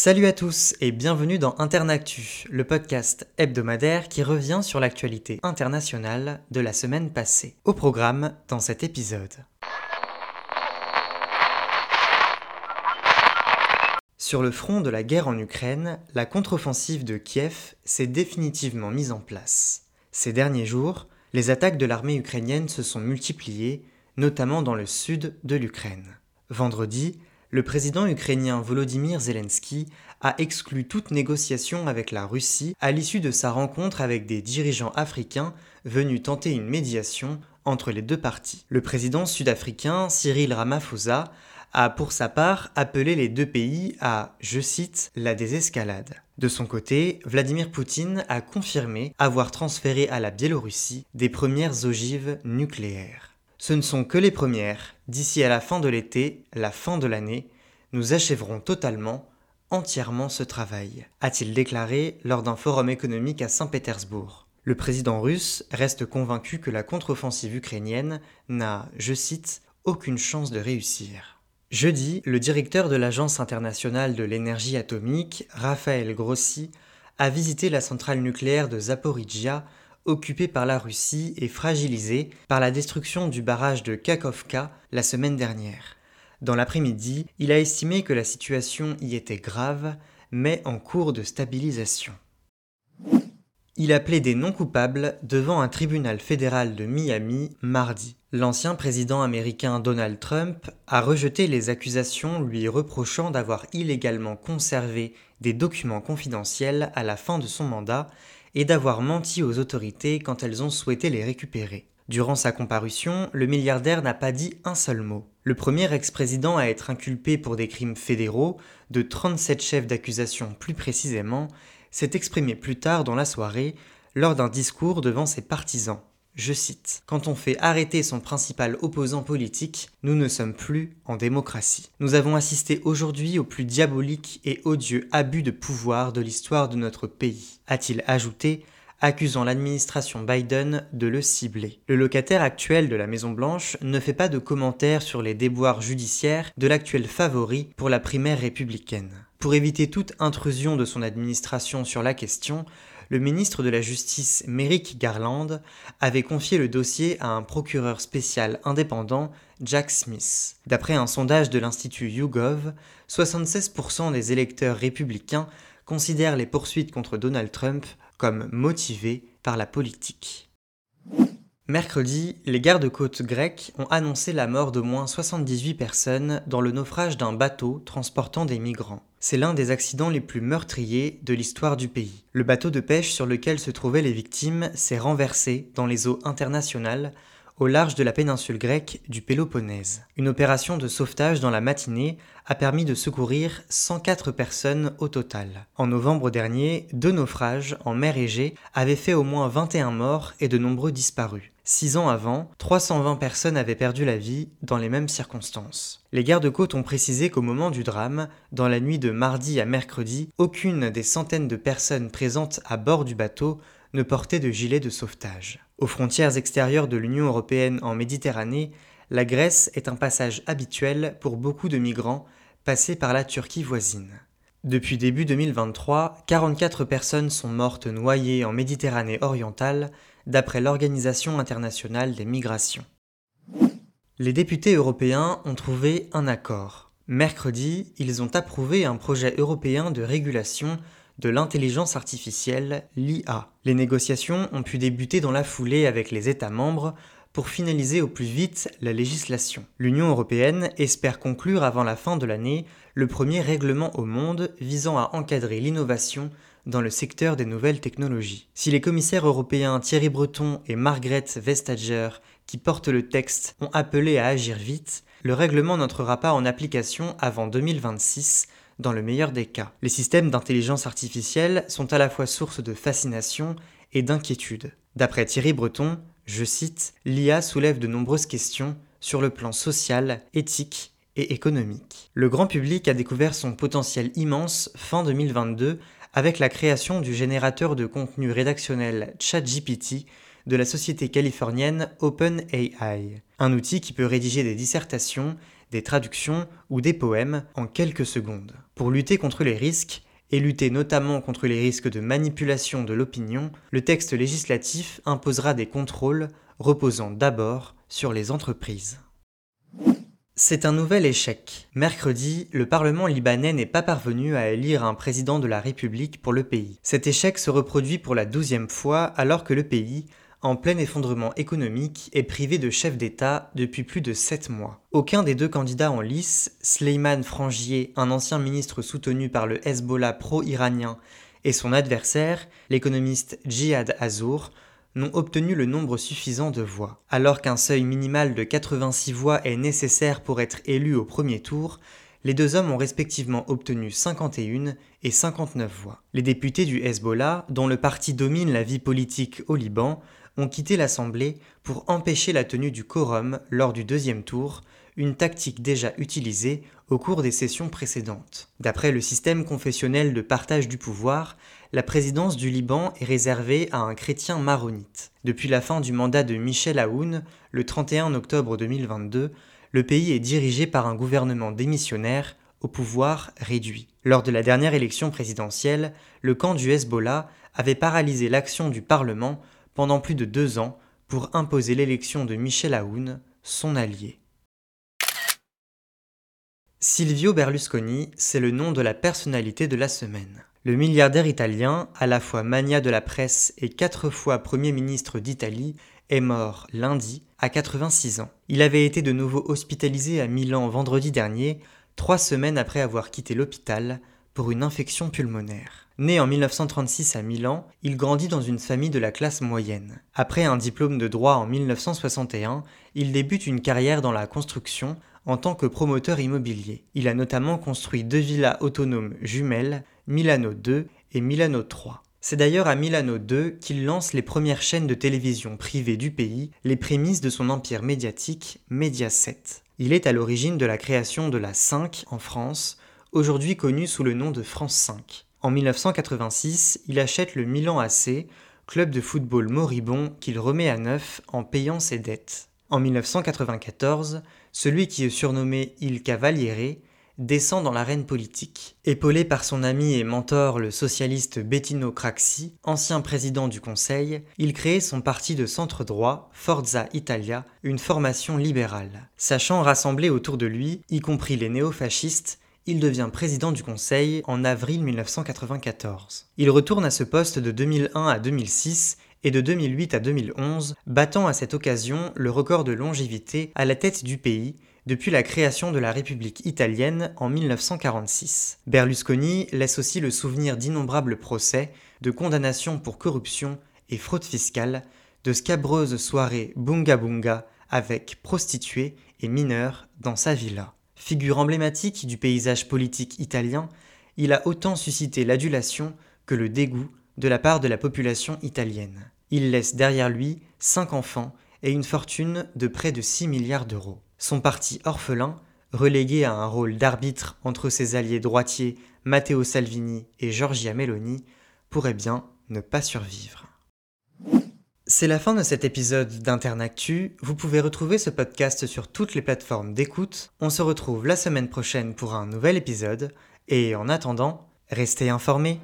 Salut à tous et bienvenue dans Internactu, le podcast hebdomadaire qui revient sur l'actualité internationale de la semaine passée. Au programme dans cet épisode. Sur le front de la guerre en Ukraine, la contre-offensive de Kiev s'est définitivement mise en place. Ces derniers jours, les attaques de l'armée ukrainienne se sont multipliées, notamment dans le sud de l'Ukraine. Vendredi, le président ukrainien Volodymyr Zelensky a exclu toute négociation avec la Russie à l'issue de sa rencontre avec des dirigeants africains venus tenter une médiation entre les deux parties. Le président sud-africain Cyril Ramaphosa a pour sa part appelé les deux pays à, je cite, la désescalade. De son côté, Vladimir Poutine a confirmé avoir transféré à la Biélorussie des premières ogives nucléaires. Ce ne sont que les premières. D'ici à la fin de l'été, la fin de l'année, nous achèverons totalement, entièrement ce travail, a-t-il déclaré lors d'un forum économique à Saint-Pétersbourg. Le président russe reste convaincu que la contre-offensive ukrainienne n'a, je cite, aucune chance de réussir. Jeudi, le directeur de l'Agence internationale de l'énergie atomique, Raphaël Grossi, a visité la centrale nucléaire de Zaporizhia occupée par la Russie et fragilisée par la destruction du barrage de Kakovka la semaine dernière. Dans l'après-midi, il a estimé que la situation y était grave, mais en cours de stabilisation. Il a plaidé non coupable devant un tribunal fédéral de Miami mardi. L'ancien président américain Donald Trump a rejeté les accusations lui reprochant d'avoir illégalement conservé des documents confidentiels à la fin de son mandat et d'avoir menti aux autorités quand elles ont souhaité les récupérer. Durant sa comparution, le milliardaire n'a pas dit un seul mot. Le premier ex-président à être inculpé pour des crimes fédéraux, de 37 chefs d'accusation plus précisément, s'est exprimé plus tard dans la soirée lors d'un discours devant ses partisans. Je cite Quand on fait arrêter son principal opposant politique, nous ne sommes plus en démocratie. Nous avons assisté aujourd'hui au plus diabolique et odieux abus de pouvoir de l'histoire de notre pays, a-t-il ajouté, accusant l'administration Biden de le cibler. Le locataire actuel de la Maison Blanche ne fait pas de commentaires sur les déboires judiciaires de l'actuel favori pour la primaire républicaine. Pour éviter toute intrusion de son administration sur la question, le ministre de la Justice Merrick Garland avait confié le dossier à un procureur spécial indépendant, Jack Smith. D'après un sondage de l'Institut YouGov, 76% des électeurs républicains considèrent les poursuites contre Donald Trump comme motivées par la politique. Mercredi, les gardes-côtes grecs ont annoncé la mort d'au moins 78 personnes dans le naufrage d'un bateau transportant des migrants. C'est l'un des accidents les plus meurtriers de l'histoire du pays. Le bateau de pêche sur lequel se trouvaient les victimes s'est renversé dans les eaux internationales au large de la péninsule grecque du Péloponnèse. Une opération de sauvetage dans la matinée a permis de secourir 104 personnes au total. En novembre dernier, deux naufrages en mer Égée avaient fait au moins 21 morts et de nombreux disparus. Six ans avant, 320 personnes avaient perdu la vie dans les mêmes circonstances. Les gardes-côtes ont précisé qu'au moment du drame, dans la nuit de mardi à mercredi, aucune des centaines de personnes présentes à bord du bateau ne portait de gilet de sauvetage. Aux frontières extérieures de l'Union européenne en Méditerranée, la Grèce est un passage habituel pour beaucoup de migrants passés par la Turquie voisine. Depuis début 2023, 44 personnes sont mortes noyées en Méditerranée orientale, d'après l'Organisation internationale des migrations. Les députés européens ont trouvé un accord. Mercredi, ils ont approuvé un projet européen de régulation de l'intelligence artificielle, l'IA. Les négociations ont pu débuter dans la foulée avec les États membres pour finaliser au plus vite la législation. L'Union européenne espère conclure avant la fin de l'année le premier règlement au monde visant à encadrer l'innovation dans le secteur des nouvelles technologies. Si les commissaires européens Thierry Breton et Margaret Vestager, qui portent le texte, ont appelé à agir vite, le règlement n'entrera pas en application avant 2026 dans le meilleur des cas. Les systèmes d'intelligence artificielle sont à la fois source de fascination et d'inquiétude. D'après Thierry Breton, je cite, L'IA soulève de nombreuses questions sur le plan social, éthique et économique. Le grand public a découvert son potentiel immense fin 2022 avec la création du générateur de contenu rédactionnel ChatGPT de la société californienne OpenAI, un outil qui peut rédiger des dissertations, des traductions ou des poèmes en quelques secondes. Pour lutter contre les risques, et lutter notamment contre les risques de manipulation de l'opinion, le texte législatif imposera des contrôles reposant d'abord sur les entreprises. C'est un nouvel échec. Mercredi, le Parlement libanais n'est pas parvenu à élire un président de la République pour le pays. Cet échec se reproduit pour la douzième fois alors que le pays, en plein effondrement économique, est privé de chef d'État depuis plus de sept mois. Aucun des deux candidats en lice, Sleiman Frangier, un ancien ministre soutenu par le Hezbollah pro-iranien, et son adversaire, l'économiste Jihad Azour, n'ont obtenu le nombre suffisant de voix. Alors qu'un seuil minimal de 86 voix est nécessaire pour être élu au premier tour, les deux hommes ont respectivement obtenu 51 et 59 voix. Les députés du Hezbollah, dont le parti domine la vie politique au Liban, ont quitté l'Assemblée pour empêcher la tenue du quorum lors du deuxième tour, une tactique déjà utilisée au cours des sessions précédentes. D'après le système confessionnel de partage du pouvoir, la présidence du Liban est réservée à un chrétien maronite. Depuis la fin du mandat de Michel Aoun, le 31 octobre 2022, le pays est dirigé par un gouvernement démissionnaire au pouvoir réduit. Lors de la dernière élection présidentielle, le camp du Hezbollah avait paralysé l'action du Parlement pendant plus de deux ans pour imposer l'élection de Michel Aoun, son allié. Silvio Berlusconi, c'est le nom de la personnalité de la semaine. Le milliardaire italien, à la fois mania de la presse et quatre fois Premier ministre d'Italie, est mort lundi à 86 ans. Il avait été de nouveau hospitalisé à Milan vendredi dernier, trois semaines après avoir quitté l'hôpital pour une infection pulmonaire. Né en 1936 à Milan, il grandit dans une famille de la classe moyenne. Après un diplôme de droit en 1961, il débute une carrière dans la construction en tant que promoteur immobilier. Il a notamment construit deux villas autonomes jumelles Milano 2 et Milano 3. C'est d'ailleurs à Milano 2 qu'il lance les premières chaînes de télévision privées du pays, les prémices de son empire médiatique Mediaset. Il est à l'origine de la création de la 5 en France, aujourd'hui connue sous le nom de France 5. En 1986, il achète le Milan AC, club de football moribond qu'il remet à neuf en payant ses dettes. En 1994, celui qui est surnommé Il Cavaliere descend dans l'arène politique. Épaulé par son ami et mentor le socialiste Bettino Craxi, ancien président du Conseil, il crée son parti de centre droit, Forza Italia, une formation libérale. Sachant rassembler autour de lui, y compris les néofascistes, il devient président du Conseil en avril 1994. Il retourne à ce poste de 2001 à 2006 et de 2008 à 2011, battant à cette occasion le record de longévité à la tête du pays depuis la création de la République italienne en 1946. Berlusconi laisse aussi le souvenir d'innombrables procès, de condamnations pour corruption et fraude fiscale, de scabreuses soirées bunga bunga avec prostituées et mineurs dans sa villa. Figure emblématique du paysage politique italien, il a autant suscité l'adulation que le dégoût de la part de la population italienne. Il laisse derrière lui cinq enfants et une fortune de près de 6 milliards d'euros. Son parti orphelin, relégué à un rôle d'arbitre entre ses alliés droitiers Matteo Salvini et Giorgia Meloni, pourrait bien ne pas survivre. C'est la fin de cet épisode d'Internactu. Vous pouvez retrouver ce podcast sur toutes les plateformes d'écoute. On se retrouve la semaine prochaine pour un nouvel épisode. Et en attendant, restez informés.